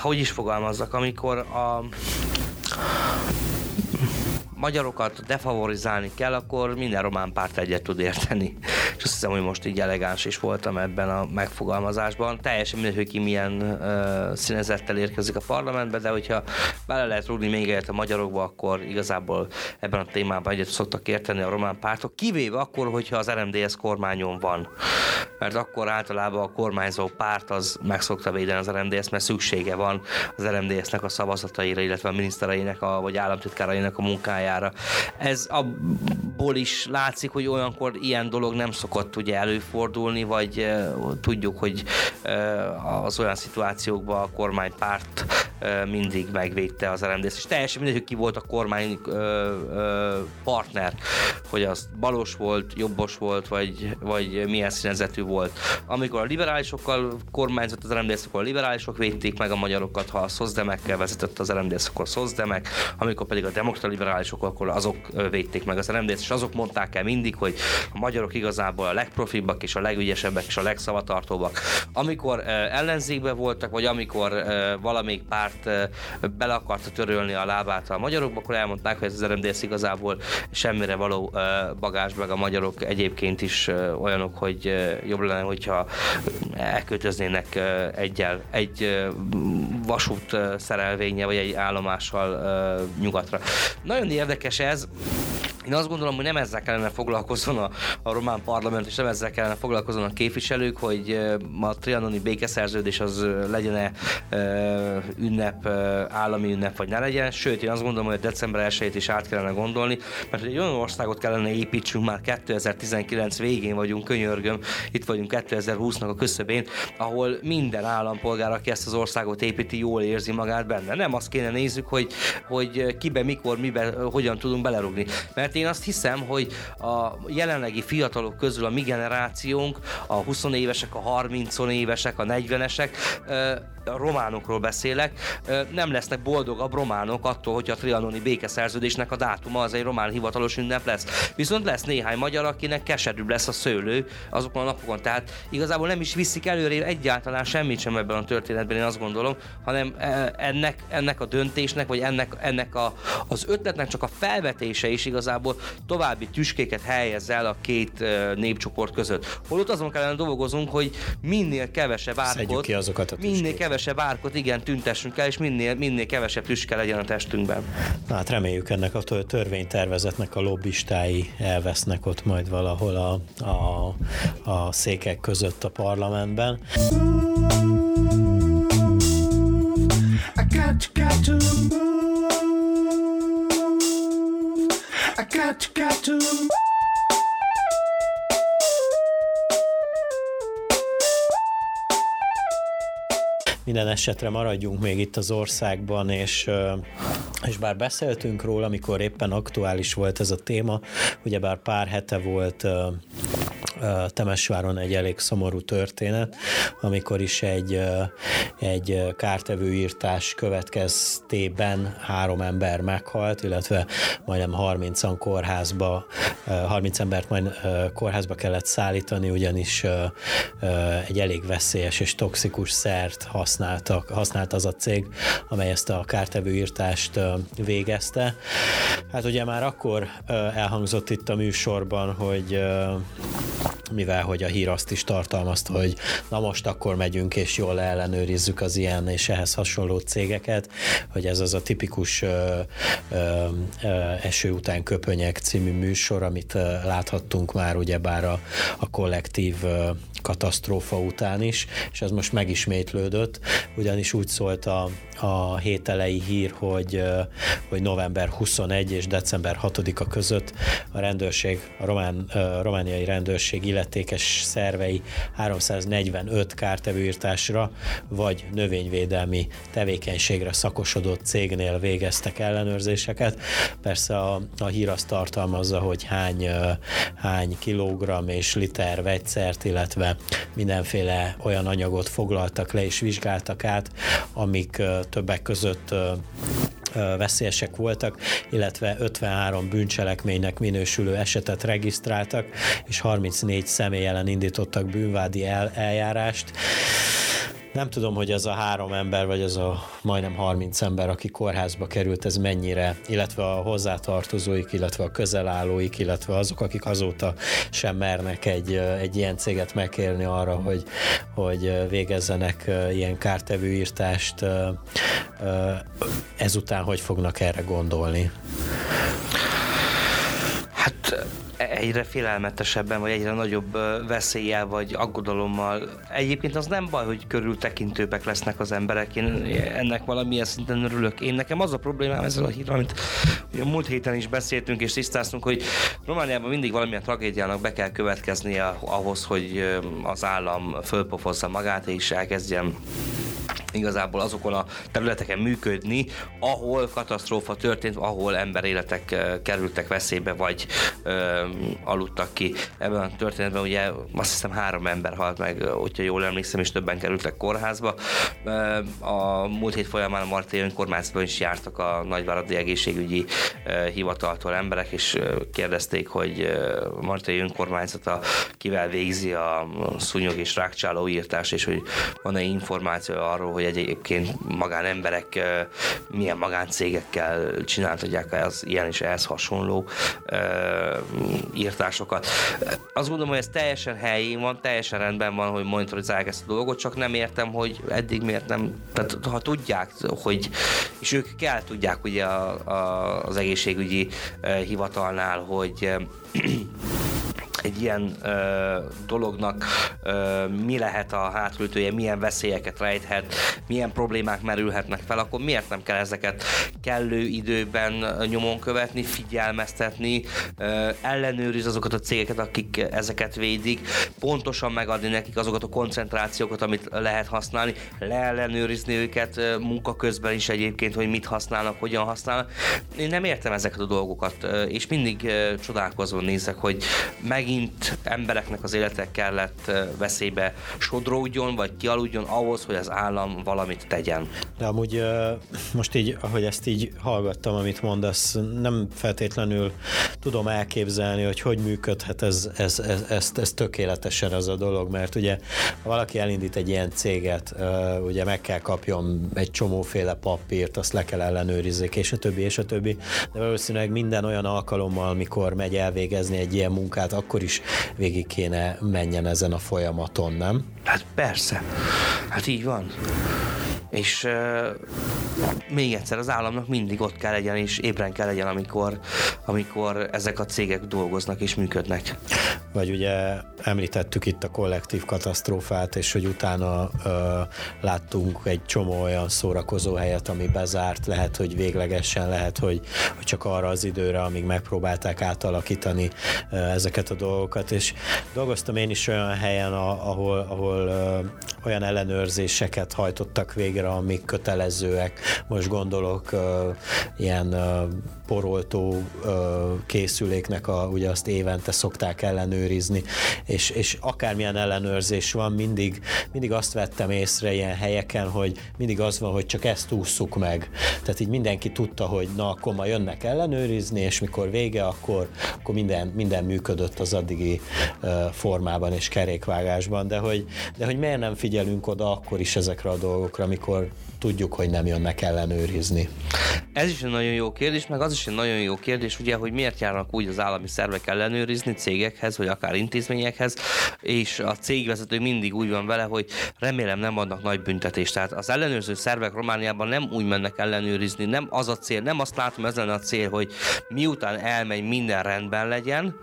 hogy is fogalmazzak, amikor a magyarokat defavorizálni kell, akkor minden román párt egyet tud érteni. És azt hiszem, hogy most így elegáns is voltam ebben a megfogalmazásban. Teljesen mindegy, hogy ki milyen uh, színezettel érkezik a parlamentbe, de hogyha bele lehet rúgni még egyet a magyarokba, akkor igazából ebben a témában egyet szoktak érteni a román pártok, kivéve akkor, hogyha az RMDS kormányon van. Mert akkor általában a kormányzó párt az meg szokta védeni az RMDS, mert szüksége van az RMDS-nek a szavazataira, illetve a minisztereinek a, vagy államtitkárainak a munkájára pályára. Ez abból is látszik, hogy olyankor ilyen dolog nem szokott ugye előfordulni, vagy uh, tudjuk, hogy uh, az olyan szituációkban a kormánypárt mindig megvédte az RMDS, és teljesen mindegy, hogy ki volt a kormány partner, hogy az balos volt, jobbos volt, vagy, vagy milyen színezetű volt. Amikor a liberálisokkal kormányzott az RMDS, akkor a liberálisok védték meg a magyarokat, ha a szozdemekkel vezetett az RMDS, akkor szozdemek, amikor pedig a demokrata liberálisok akkor azok védték meg az RMDS, és azok mondták el mindig, hogy a magyarok igazából a legprofibbak és a legügyesebbek és a legszavatartóbbak. Amikor ellenzékben voltak, vagy amikor valamelyik párt bele akarta törölni a lábát a magyarokba, akkor elmondták, hogy ez az RMDS igazából semmire való bagás, meg a magyarok egyébként is olyanok, hogy jobb lenne, hogyha elkötöznének egyel, egy vasút szerelvénye, vagy egy állomással nyugatra. Nagyon érdekes ez, én azt gondolom, hogy nem ezzel kellene foglalkozzon a, a román parlament, és nem ezzel kellene foglalkozzon a képviselők, hogy a trianoni békeszerződés az legyen-e ünnep, állami ünnep, vagy ne legyen. Sőt, én azt gondolom, hogy december 1 is át kellene gondolni, mert egy olyan országot kellene építsünk, már 2019 végén vagyunk, könyörgöm, itt vagyunk 2020-nak a küszöbén, ahol minden állampolgár, aki ezt az országot építi, jól érzi magát benne. Nem azt kéne nézzük, hogy, hogy kibe, mikor, mibe, hogyan tudunk belerugni. Mert én azt hiszem, hogy a jelenlegi fiatalok közül a mi generációnk, a 20 évesek, a 30 évesek, a 40-esek, a románokról beszélek, nem lesznek boldogabb románok attól, hogy a trianoni békeszerződésnek a dátuma az egy román hivatalos ünnep lesz. Viszont lesz néhány magyar, akinek keserűbb lesz a szőlő azokon a napokon. Tehát igazából nem is viszik előre egyáltalán semmit sem ebben a történetben, én azt gondolom, hanem ennek, ennek a döntésnek, vagy ennek, ennek a, az ötletnek csak a felvetése is igazából további tüskéket helyez el a két népcsoport között. Holott azon kellene dolgozunk, hogy minél kevesebb árkot, ki azokat a minél kevesebb árkot, igen, tüntessünk el, és minél, minél kevesebb tüske legyen a testünkben. Na hát reméljük ennek a törvénytervezetnek a lobbistái elvesznek ott majd valahol a, a, a székek között a parlamentben. I got, got to move. Got, got minden esetre maradjunk még itt az országban, és, és bár beszéltünk róla, amikor éppen aktuális volt ez a téma, ugyebár pár hete volt Temesváron egy elég szomorú történet, amikor is egy, egy kártevő következtében három ember meghalt, illetve majdnem 30-an kórházba, 30 embert majd kórházba kellett szállítani, ugyanis egy elég veszélyes és toxikus szert használtak, használt az a cég, amely ezt a kártevő írtást végezte. Hát ugye már akkor elhangzott itt a műsorban, hogy mivel hogy a hír azt is tartalmazta, hogy na most akkor megyünk és jól ellenőrizzük az ilyen és ehhez hasonló cégeket, hogy ez az a tipikus ö, ö, ö, eső után köpönyek című műsor, amit ö, láthattunk már ugyebár a, a kollektív ö, katasztrófa után is, és ez most megismétlődött, ugyanis úgy szólt a, a hételei hír, hogy, hogy november 21 és december 6-a között a rendőrség, a román, a romániai rendőrség illetékes szervei 345 kártevőírtásra vagy növényvédelmi tevékenységre szakosodott cégnél végeztek ellenőrzéseket. Persze a, a hír azt tartalmazza, hogy hány, hány kilogramm és liter vegyszert, illetve mindenféle olyan anyagot foglaltak le és vizsgáltak át, amik többek között veszélyesek voltak, illetve 53 bűncselekménynek minősülő esetet regisztráltak, és 34 személy ellen indítottak bűnvádi el, eljárást. Nem tudom, hogy ez a három ember, vagy ez a majdnem 30 ember, aki kórházba került, ez mennyire, illetve a hozzátartozóik, illetve a közelállóik, illetve azok, akik azóta sem mernek egy, egy ilyen céget megkérni arra, hogy, hogy végezzenek ilyen kártevő írtást, ezután hogy fognak erre gondolni? Hát egyre félelmetesebben, vagy egyre nagyobb veszéllyel, vagy aggodalommal. Egyébként az nem baj, hogy körültekintőbbek lesznek az emberek, én ennek valamilyen szinten örülök. Én nekem az a problémám ezzel a hírral, amit ugye múlt héten is beszéltünk és tisztáztunk, hogy Romániában mindig valamilyen tragédiának be kell következnie ahhoz, hogy az állam fölpofozza magát és elkezdjen igazából azokon a területeken működni, ahol katasztrófa történt, ahol emberéletek kerültek veszélybe, vagy ö, aludtak ki. Ebben a történetben ugye azt hiszem három ember halt meg, hogyha jól emlékszem, és többen kerültek kórházba. A múlt hét folyamán a Martai önkormányzatban is jártak a nagyváradi egészségügyi hivataltól emberek, és kérdezték, hogy a Martai önkormányzata kivel végzi a szúnyog és rákcsáló írtás, és hogy van-e információ arról, hogy egyébként magánemberek milyen magáncégekkel csináltatják az ilyen és ehhez hasonló írtásokat. Azt gondolom, hogy ez teljesen helyén van, teljesen rendben van, hogy monitorizálják ezt a dolgot, csak nem értem, hogy eddig miért nem, tehát ha tudják, hogy, és ők kell tudják ugye a, a, az egészségügyi hivatalnál, hogy (clears throat) egy ilyen ö, dolognak ö, mi lehet a hátulütője, milyen veszélyeket rejthet, milyen problémák merülhetnek fel, akkor miért nem kell ezeket kellő időben nyomon követni, figyelmeztetni, ö, ellenőriz azokat a cégeket, akik ezeket védik, pontosan megadni nekik azokat a koncentrációkat, amit lehet használni, leellenőrizni őket munka közben is egyébként, hogy mit használnak, hogyan használnak. Én nem értem ezeket a dolgokat, és mindig csodálkozva nézek, hogy meg megint embereknek az életek kellett veszélybe sodródjon, vagy kialudjon ahhoz, hogy az állam valamit tegyen. De amúgy most így, ahogy ezt így hallgattam, amit mondasz, nem feltétlenül tudom elképzelni, hogy hogy működhet ez, ez, ez, ez, ez tökéletesen ez a dolog, mert ugye ha valaki elindít egy ilyen céget, ugye meg kell kapjon egy csomóféle papírt, azt le kell ellenőrizni, és a többi, és a többi, de valószínűleg minden olyan alkalommal, mikor megy elvégezni egy ilyen munkát, akkor is végig kéne menjen ezen a folyamaton, nem? Hát persze. Hát így van. És uh, még egyszer, az államnak mindig ott kell legyen, és ébren kell legyen, amikor, amikor ezek a cégek dolgoznak és működnek. Vagy ugye említettük itt a kollektív katasztrófát, és hogy utána uh, láttunk egy csomó olyan szórakozó helyet, ami bezárt, lehet, hogy véglegesen, lehet, hogy, hogy csak arra az időre, amíg megpróbálták átalakítani uh, ezeket a dolgokat, és dolgoztam én is olyan helyen, ahol, ahol olyan ellenőrzéseket hajtottak végre, amik kötelezőek. Most gondolok ilyen poroltó készüléknek, a, ugye azt évente szokták ellenőrizni, és, és akármilyen ellenőrzés van, mindig, mindig azt vettem észre ilyen helyeken, hogy mindig az van, hogy csak ezt ússzuk meg. Tehát így mindenki tudta, hogy na, akkor ma jönnek ellenőrizni, és mikor vége, akkor, akkor minden, minden működött az addigi formában és kerékvágásban, de hogy, de hogy miért nem figyelünk oda akkor is ezekre a dolgokra, amikor tudjuk, hogy nem jönnek ellenőrizni? Ez is egy nagyon jó kérdés, meg az is egy nagyon jó kérdés, ugye, hogy miért járnak úgy az állami szervek ellenőrizni cégekhez, vagy akár intézményekhez, és a cégvezető mindig úgy van vele, hogy remélem nem adnak nagy büntetést. Tehát az ellenőrző szervek Romániában nem úgy mennek ellenőrizni, nem az a cél, nem azt látom ez a cél, hogy miután elmegy, minden rendben legyen,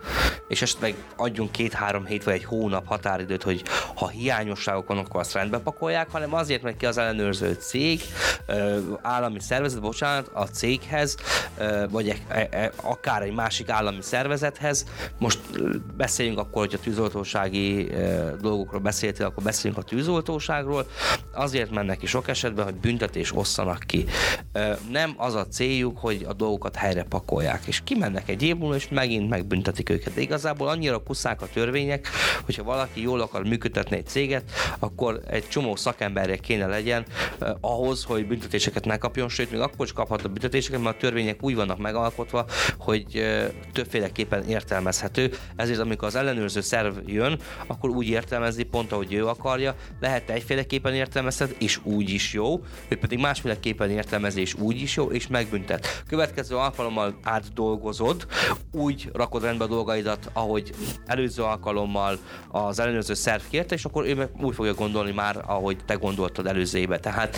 és esetleg adjunk két-három hét vagy egy hónap határidőt, hogy ha hiányosságok vannak, akkor azt rendbe pakolják, hanem azért megy ki az ellenőrző cég, cég, állami szervezet, bocsánat, a céghez, vagy e, e, akár egy másik állami szervezethez. Most beszéljünk akkor, hogy a tűzoltósági dolgokról beszéltél, akkor beszéljünk a tűzoltóságról. Azért mennek ki sok esetben, hogy büntetés osszanak ki. Nem az a céljuk, hogy a dolgokat helyre pakolják, és kimennek egy év múlva, és megint megbüntetik őket. De igazából annyira kuszák a törvények, hogyha valaki jól akar működtetni egy céget, akkor egy csomó szakemberre kéne legyen, ahhoz, hogy büntetéseket ne kapjon, sőt, még akkor is kaphat a büntetéseket, mert a törvények úgy vannak megalkotva, hogy többféleképpen értelmezhető. Ezért, amikor az ellenőrző szerv jön, akkor úgy értelmezi pont, ahogy ő akarja. Lehet egyféleképpen értelmezhet, és úgy is jó, ő pedig másféleképpen értelmezi, és úgy is jó, és megbüntet. Következő alkalommal átdolgozod, úgy rakod rendbe a dolgaidat, ahogy előző alkalommal az ellenőrző szerv kérte, és akkor ő meg úgy fogja gondolni már, ahogy te gondoltad előző éve. Tehát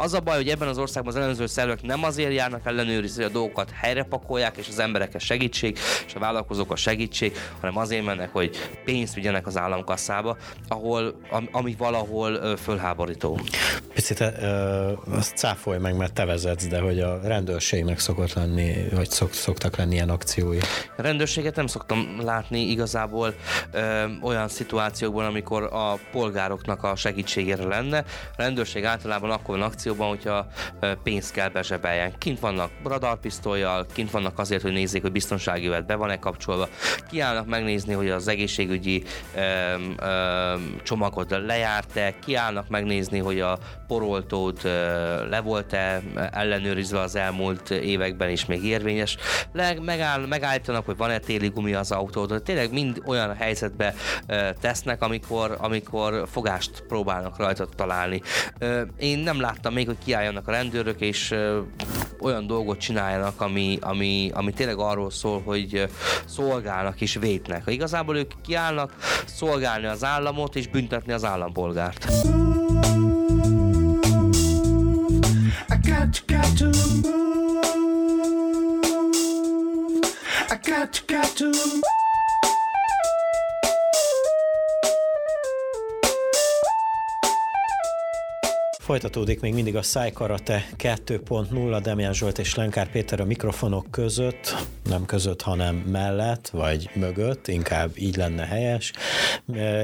az a baj, hogy ebben az országban az ellenőrző szervek nem azért járnak ellenőrizni, hogy a dolgokat helyre pakolják, és az emberekhez segítség, és a vállalkozók a segítség, hanem azért mennek, hogy pénzt vigyenek az államkasszába, ahol, ami valahol fölháborító. Picit uh, azt cáfolj meg, mert te vezetsz, de hogy a rendőrségnek szokott lenni, vagy szok, szoktak lenni ilyen akciói. A rendőrséget nem szoktam látni igazából ö, olyan szituációkban, amikor a polgároknak a segítségére lenne. A rendőrség általában akkor van akcióban, hogyha pénzt kell bezsebeljen. Kint vannak radarpisztolyjal, kint vannak azért, hogy nézzék, hogy biztonsági jövet be van-e kapcsolva. Kiállnak megnézni, hogy az egészségügyi ö, ö, csomagot lejárt-e, kiállnak megnézni, hogy a poroltót le volt-e ellenőrizve az elmúlt években is még érvényes. Leg, megáll, megállítanak, hogy van-e téli gumi az autód. Tényleg mind olyan helyzetbe tesznek, amikor, amikor fogást próbálnak rajta találni. Én nem láttam még, hogy kiálljanak a rendőrök, és olyan dolgot csináljanak, ami, ami, ami tényleg arról szól, hogy szolgálnak és vétnek. Igazából ők kiállnak szolgálni az államot és büntetni az állampolgárt. got, got to move. I got, got to move. Folytatódik még mindig a Szájkarate 2.0, Demián Zsolt és Lenkár Péter a mikrofonok között, nem között, hanem mellett, vagy mögött, inkább így lenne helyes.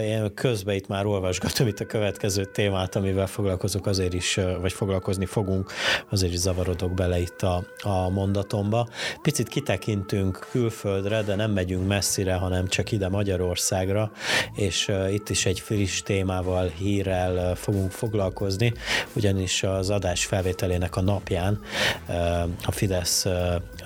Én közben itt már olvasgatom itt a következő témát, amivel foglalkozok azért is, vagy foglalkozni fogunk, azért is zavarodok bele itt a, a mondatomba. Picit kitekintünk külföldre, de nem megyünk messzire, hanem csak ide Magyarországra, és itt is egy friss témával, hírrel fogunk foglalkozni ugyanis az adás felvételének a napján a Fidesz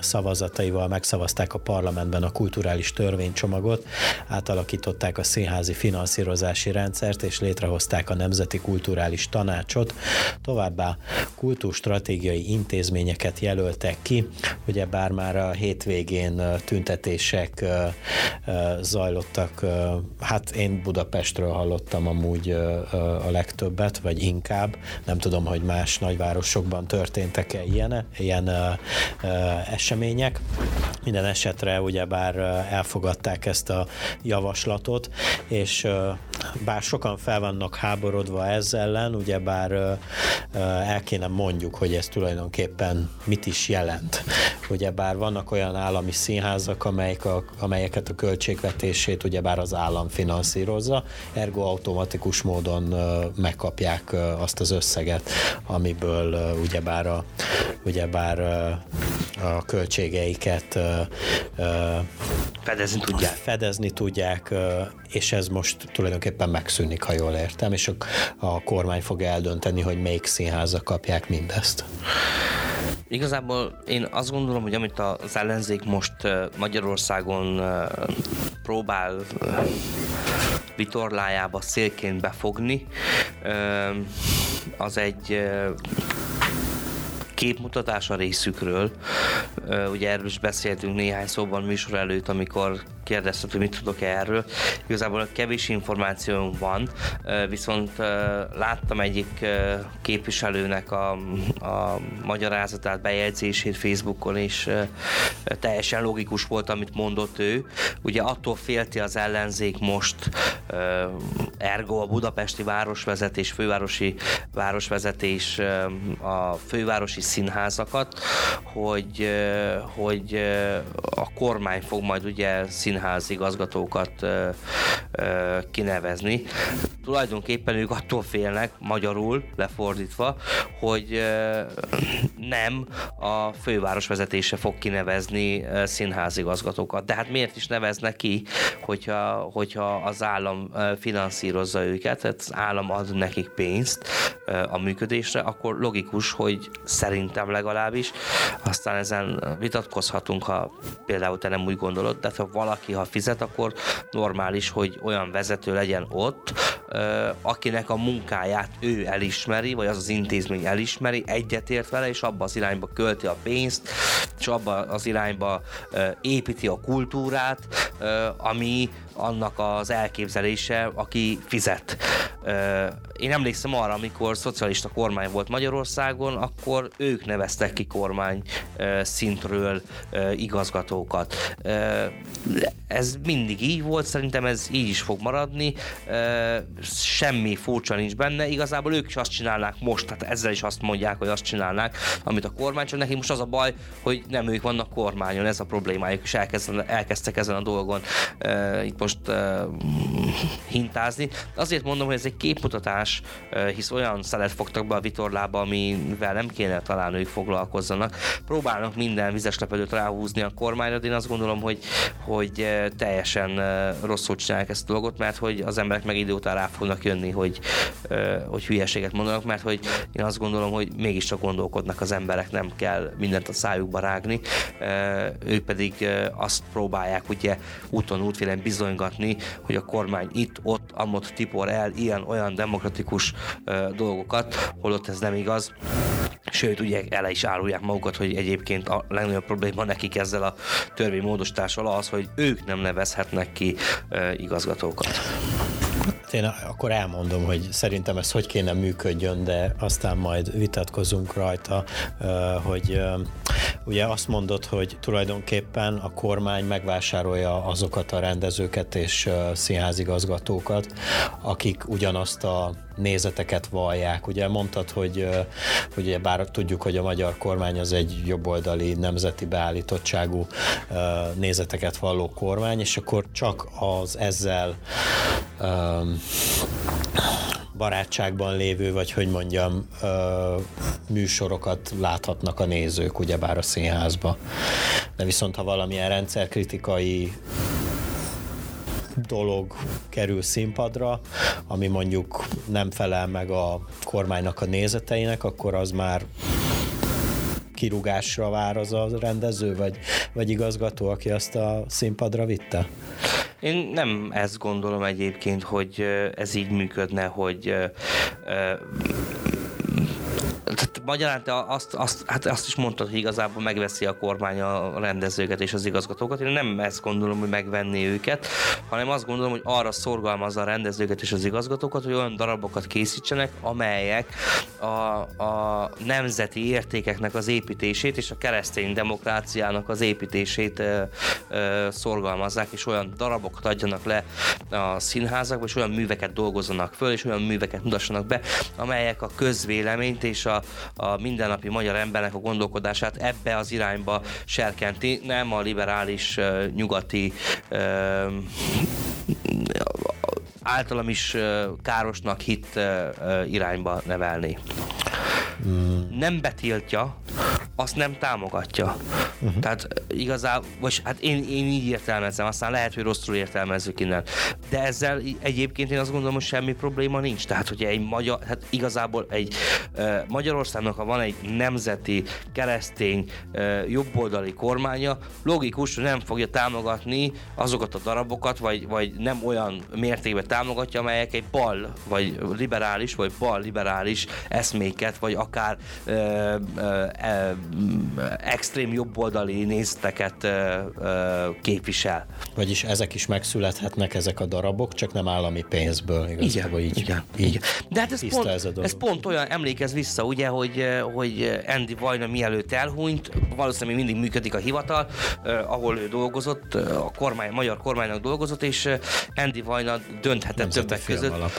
szavazataival megszavazták a parlamentben a kulturális törvénycsomagot, átalakították a színházi finanszírozási rendszert és létrehozták a Nemzeti Kulturális Tanácsot, továbbá kultúrstratégiai intézményeket jelöltek ki, ugye bár már a hétvégén tüntetések zajlottak, hát én Budapestről hallottam amúgy a legtöbbet, vagy inkább, nem tudom, hogy más nagyvárosokban történtek-e ilyen, ilyen események, események. Minden esetre ugyebár elfogadták ezt a javaslatot, és bár sokan fel vannak háborodva ezzel ellen, ugyebár el kéne mondjuk, hogy ez tulajdonképpen mit is jelent. Ugyebár vannak olyan állami színházak, amelyek a, amelyeket a költségvetését ugyebár az állam finanszírozza, ergo automatikus módon megkapják azt az összeget, amiből ugyebár a, ugyebár a költségeiket fedezni tudják. Fedezni tudják, és ez most tulajdonképpen megszűnik, ha jól értem, és a, a kormány fog eldönteni, hogy melyik színházak kapják mindezt. Igazából én azt gondolom, hogy amit az ellenzék most Magyarországon próbál vitorlájába szélként befogni, az egy képmutatás részükről. Ugye erről is beszéltünk néhány szóban műsor előtt, amikor kérdezted, hogy mit tudok erről. Igazából kevés információnk van, viszont láttam egyik képviselőnek a, a magyarázatát, bejegyzését Facebookon, és teljesen logikus volt, amit mondott ő. Ugye attól félti az ellenzék most, ergo a budapesti városvezetés, fővárosi városvezetés, a fővárosi színházakat, hogy, hogy a kormány fog majd ugye színház igazgatókat kinevezni. Tulajdonképpen ők attól félnek, magyarul lefordítva, hogy nem a főváros vezetése fog kinevezni színházigazgatókat. De hát miért is neveznek ki, hogyha, hogyha az állam finanszírozza őket, tehát az állam ad nekik pénzt a működésre, akkor logikus, hogy szerintem legalábbis, aztán ezen vitatkozhatunk, ha például te nem úgy gondolod, de ha valaki, ha fizet, akkor normális, hogy olyan vezető legyen ott, akinek a munkáját ő elismeri, vagy az az intézmény elismeri, egyetért vele, és abba az irányba költi a pénzt, és abba az irányba építi a kultúrát, ami annak az elképzelése, aki fizet. Én emlékszem arra, amikor szocialista kormány volt Magyarországon, akkor ők neveztek ki kormány szintről igazgatókat. Ez mindig így volt, szerintem ez így is fog maradni. Semmi furcsa nincs benne, igazából ők is azt csinálnák most, tehát ezzel is azt mondják, hogy azt csinálnák, amit a kormány, csak neki most az a baj, hogy nem ők vannak kormányon, ez a problémájuk, és elkezdtek ezen a dolgon itt most hintázni. Azért mondom, hogy ez egy képmutatás, hisz olyan szelet fogtak be a vitorlába, amivel nem kéne talán ők foglalkozzanak. Próbálnak minden vizes lepedőt ráhúzni a kormányra, de én azt gondolom, hogy, hogy teljesen rosszul csinálják ezt a dolgot, mert hogy az emberek meg idő után rá fognak jönni, hogy, hogy hülyeséget mondanak, mert hogy én azt gondolom, hogy mégiscsak gondolkodnak az emberek, nem kell mindent a szájukba rágni, ők pedig azt próbálják ugye úton útfélen bizonygatni, hogy a kormány itt, ott, amott tipor el ilyen-olyan demokratikus dolgokat, holott ez nem igaz. Sőt, ugye ele is árulják magukat, hogy egyébként a legnagyobb probléma nekik ezzel a törvénymódosítással az, hogy ők nem nevezhetnek ki igazgatókat. Én akkor elmondom, hogy szerintem ez hogy kéne működjön, de aztán majd vitatkozunk rajta, hogy ugye azt mondod, hogy tulajdonképpen a kormány megvásárolja azokat a rendezőket és színházigazgatókat, akik ugyanazt a nézeteket vallják. Ugye mondtad, hogy, hogy bár tudjuk, hogy a magyar kormány az egy jobboldali nemzeti beállítottságú nézeteket valló kormány, és akkor csak az ezzel barátságban lévő, vagy hogy mondjam, műsorokat láthatnak a nézők, ugyebár a színházba. De viszont, ha valamilyen rendszerkritikai dolog kerül színpadra, ami mondjuk nem felel meg a kormánynak a nézeteinek, akkor az már kirúgásra vár az a rendező, vagy, vagy igazgató, aki azt a színpadra vitte? Én nem ezt gondolom egyébként, hogy ez így működne, hogy tehát magyarán te azt, azt, hát azt is mondtad, hogy igazából megveszi a kormány a rendezőket és az igazgatókat. Én nem ezt gondolom, hogy megvenni őket, hanem azt gondolom, hogy arra szorgalmazza a rendezőket és az igazgatókat, hogy olyan darabokat készítsenek, amelyek a, a nemzeti értékeknek az építését és a keresztény demokráciának az építését ö, ö, szorgalmazzák, és olyan darabokat adjanak le a színházakba, és olyan műveket dolgozzanak föl, és olyan műveket mutassanak be, amelyek a közvéleményt és a, a mindennapi magyar embernek a gondolkodását ebbe az irányba serkenti, nem a liberális nyugati általam is károsnak hit irányba nevelni. Mm. Nem betiltja, azt nem támogatja. Uh-huh. Tehát igazából, vagy hát én, én így értelmezem, aztán lehet, hogy rosszul értelmezzük innen. De ezzel egyébként én azt gondolom, hogy semmi probléma nincs. Tehát, hogy egy magyar, hát igazából egy uh, Magyarországnak, ha van egy nemzeti, keresztény, uh, jobboldali kormánya, logikus, hogy nem fogja támogatni azokat a darabokat, vagy, vagy nem olyan mértékben támogatja, amelyek egy bal, vagy liberális, vagy bal liberális eszméket, vagy akár uh, uh, uh, extrém jobboldali nézeteket képvisel. Vagyis ezek is megszülethetnek, ezek a darabok, csak nem állami pénzből igazából igen, így. Igen, így. igen. De hát ez pont, ez, ez pont olyan, emlékez vissza, ugye, hogy, hogy Andy Vajna mielőtt elhunyt, valószínűleg mindig működik a hivatal, eh, ahol ő dolgozott, a kormány, a magyar kormánynak dolgozott, és Andy Vajna dönthetett Nemzeti többek között. Alap.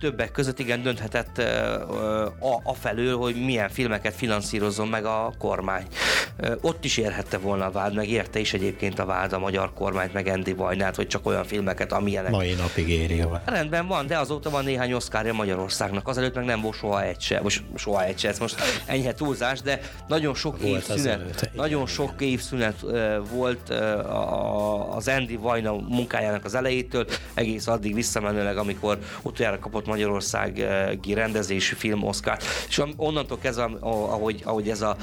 Többek között igen, dönthetett a, a felől, hogy milyen filmeket finanszírozzon meg a kormány. Ott is érhette volna a vád, meg érte is egyébként a vád a magyar kormányt, meg Andy Vajnát, hogy csak olyan filmeket, amilyenek. Mai napig éri a. Rendben van, de azóta van néhány oszkárja Magyarországnak. Azelőtt meg nem volt soha egy se. Most soha egy se, ez most enyhe túlzás, de nagyon sok volt évszünet, nagyon sok évszünet volt az Andy Vajna munkájának az elejétől, egész addig visszamenőleg, amikor utoljára kapott Magyarországi rendezési film Oscar. És onnantól kezdve, ahogy, ahogy ez a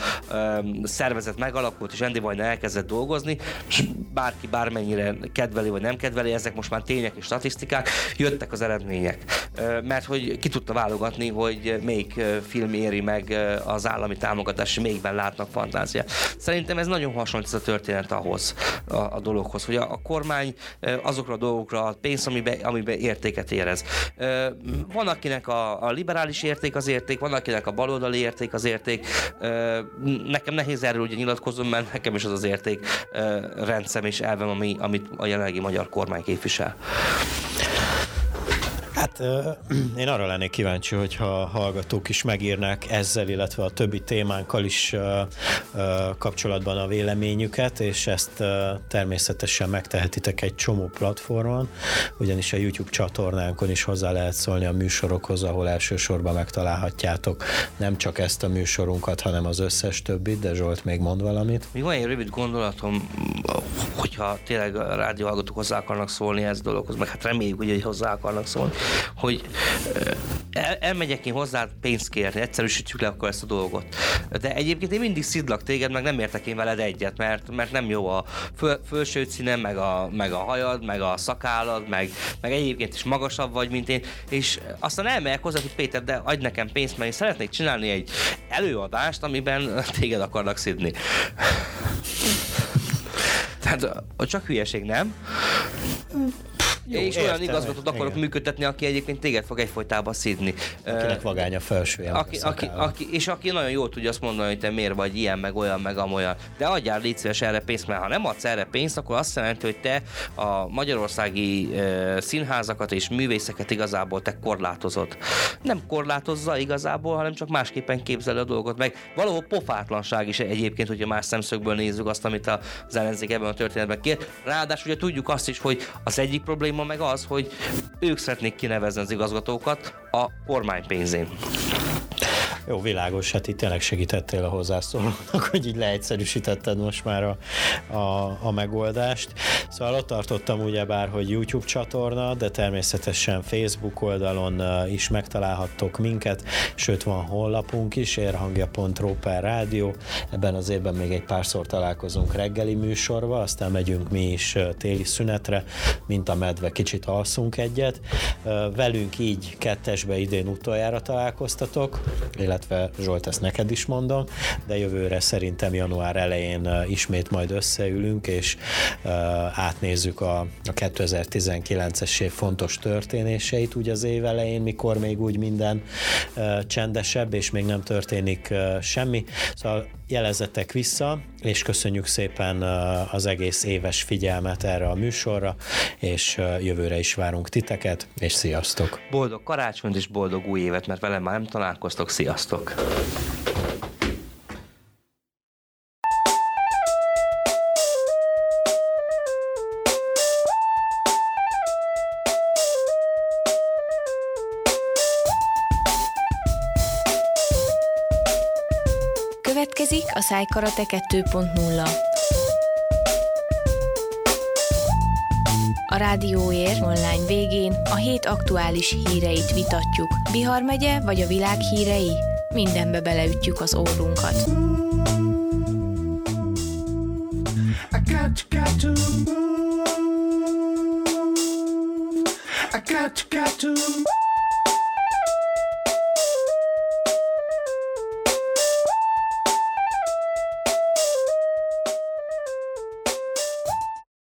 szervezet megalakult, és Andy Vajna elkezdett dolgozni, és bárki bármennyire kedveli vagy nem kedveli, ezek most már tények és statisztikák, jöttek az eredmények. Mert hogy ki tudta válogatni, hogy melyik film éri meg az állami támogatás, és melyikben látnak fantáziát. Szerintem ez nagyon hasonlít ez a történet ahhoz, a, a dologhoz, hogy a, a kormány azokra a dolgokra a pénz, amiben, amiben értéket érez. Van akinek a, a liberális érték az érték, van akinek a baloldali érték az érték, nekem nehéz erről ugye nyilatkozom, mert nekem is az az érték rendszem és elvem, ami, amit a jelenlegi magyar kormány képvisel. Hát én arra lennék kíváncsi, hogyha a hallgatók is megírnák ezzel, illetve a többi témánkkal is kapcsolatban a véleményüket, és ezt természetesen megtehetitek egy csomó platformon, ugyanis a YouTube csatornánkon is hozzá lehet szólni a műsorokhoz, ahol elsősorban megtalálhatjátok nem csak ezt a műsorunkat, hanem az összes többit, de Zsolt még mond valamit. Még van egy rövid gondolatom, hogyha tényleg a rádióhallgatók hozzá akarnak szólni ez dologhoz, meg hát reméljük, hogy hozzá akarnak szólni, hogy el, elmegyek én hozzá pénzt kérni, egyszerűsítjük le akkor ezt a dolgot. De egyébként én mindig szidlak téged, meg nem értek én veled egyet, mert, mert nem jó a föl, fölső színem, meg a, meg a hajad, meg a szakállad, meg, meg egyébként is magasabb vagy, mint én, és aztán elmegyek hozzá, hogy Péter, de adj nekem pénzt, mert én szeretnék csinálni egy előadást, amiben téged akarnak szidni. Tehát csak hülyeség, nem? Jó, és értem, olyan igazgatót akarok igen. működtetni, aki egyébként téged fog egyfolytában szidni. Akinek vagány a felsője. Aki, aki, aki, és aki nagyon jól tudja azt mondani, hogy te miért vagy ilyen, meg olyan, meg amolyan. De adjál légy szíves erre pénzt, mert ha nem adsz erre pénzt, akkor azt jelenti, hogy te a magyarországi uh, színházakat és művészeket igazából te korlátozod. Nem korlátozza igazából, hanem csak másképpen képzel a dolgot meg. Valahol pofátlanság is egyébként, hogyha más szemszögből nézzük azt, amit az ellenzék ebben a történetben kér. Ráadásul ugye tudjuk azt is, hogy az egyik probléma meg az, hogy ők szeretnék kinevezni az igazgatókat a kormány pénzén. Jó, világos, hát itt tényleg segítettél a hozzászólónak, (laughs) hogy így leegyszerűsítetted most már a, a, a megoldást. Szóval ott tartottam ugyebár, hogy YouTube csatorna, de természetesen Facebook oldalon is megtalálhattok minket, sőt van honlapunk is, érhangja.ro per rádió. Ebben az évben még egy párszor találkozunk reggeli műsorba, aztán megyünk mi is téli szünetre, mint a medve, kicsit alszunk egyet. Velünk így kettesbe idén utoljára találkoztatok, illetve Zsolt, ezt neked is mondom, de jövőre szerintem január elején ismét majd összeülünk, és átnézzük a, a 2019-es év fontos történéseit úgy az év elején, mikor még úgy minden csendesebb, és még nem történik semmi. Szóval jelezzetek vissza, és köszönjük szépen az egész éves figyelmet erre a műsorra, és jövőre is várunk titeket, és sziasztok! Boldog karácsonyt és boldog új évet, mert velem már nem találkoztok, sziasztok! A Szájkarate 2.0. A Rádióér online végén a hét aktuális híreit vitatjuk. Bihar megye vagy a világ hírei? Mindenbe beleütjük az órunkat. I got, got to move. I got, got to move.